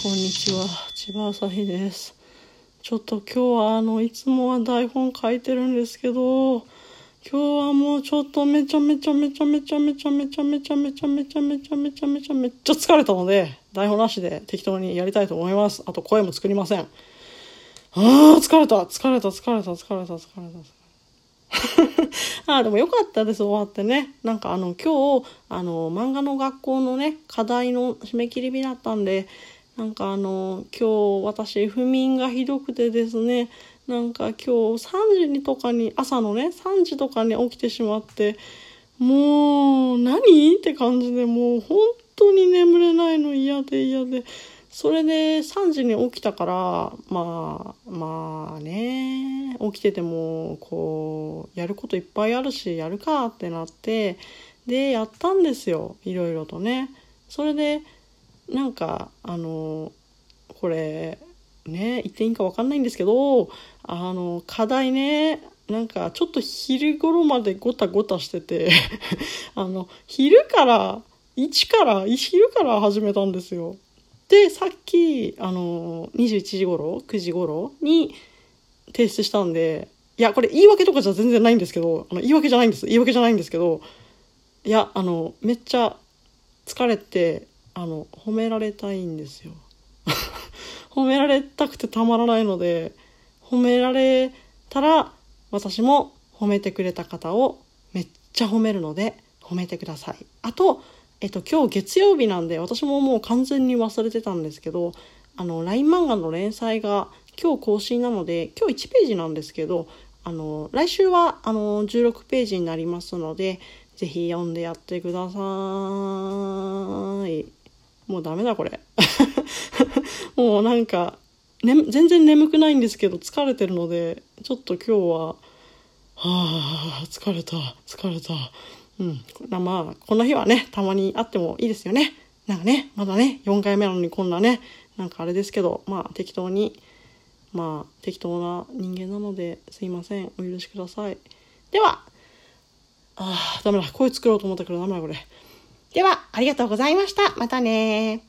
こんにちは。千葉朝日です。ちょっと今日はあのいつもは台本書いてるんですけど今日はもうちょっとめちゃめちゃめちゃめちゃめちゃめちゃめちゃめちゃめちゃめちゃめちゃめちゃめちゃ疲れたので台本なしで適当にやりたいと思いますあと声も作りませんあー疲れた疲れた疲れた疲れた疲れた疲れたあでもよかったです終わってねなんかあの今日あの漫画の学校のね課題の締め切り日だったんでなんかあの今日私不眠がひどくてですねなんか今日3時にとかに朝のね3時とかに起きてしまってもう何？って感じでもう本当に眠れないの嫌で嫌で。それで3時に起きたからまあまあね起きててもこうやることいっぱいあるしやるかってなってでやったんですよ。いろいろとね。それでなんかあのこれね言っていいか分かんないんですけどあの課題ねなんかちょっと昼頃までごたごたしてて あの昼から1から昼から始めたんですよ。でさっきあの21時頃9時頃に提出したんでいやこれ言い訳とかじゃ全然ないんですけどあの言い訳じゃないんです言い訳じゃないんですけどいやあのめっちゃ疲れてあの褒められたいんですよ。褒められたくてたまらないので褒められたら私も褒めてくれた方をめっちゃ褒めるので褒めてください。あとえっと、今日月曜日なんで私ももう完全に忘れてたんですけどあの LINE 漫画の連載が今日更新なので今日1ページなんですけどあの来週はあの16ページになりますので是非読んでやってください。もうダメだこれ もうなんか、ね、全然眠くないんですけど疲れてるのでちょっと今日ははあ疲れた疲れたうん。まあ、こんな日はね、たまにあってもいいですよね。なんかね、まだね、4回目なのにこんなね、なんかあれですけど、まあ適当に、まあ適当な人間なのですいません。お許しください。では、ああ、ダメだ。声作ろうと思ったけどダメだこれ。では、ありがとうございました。またね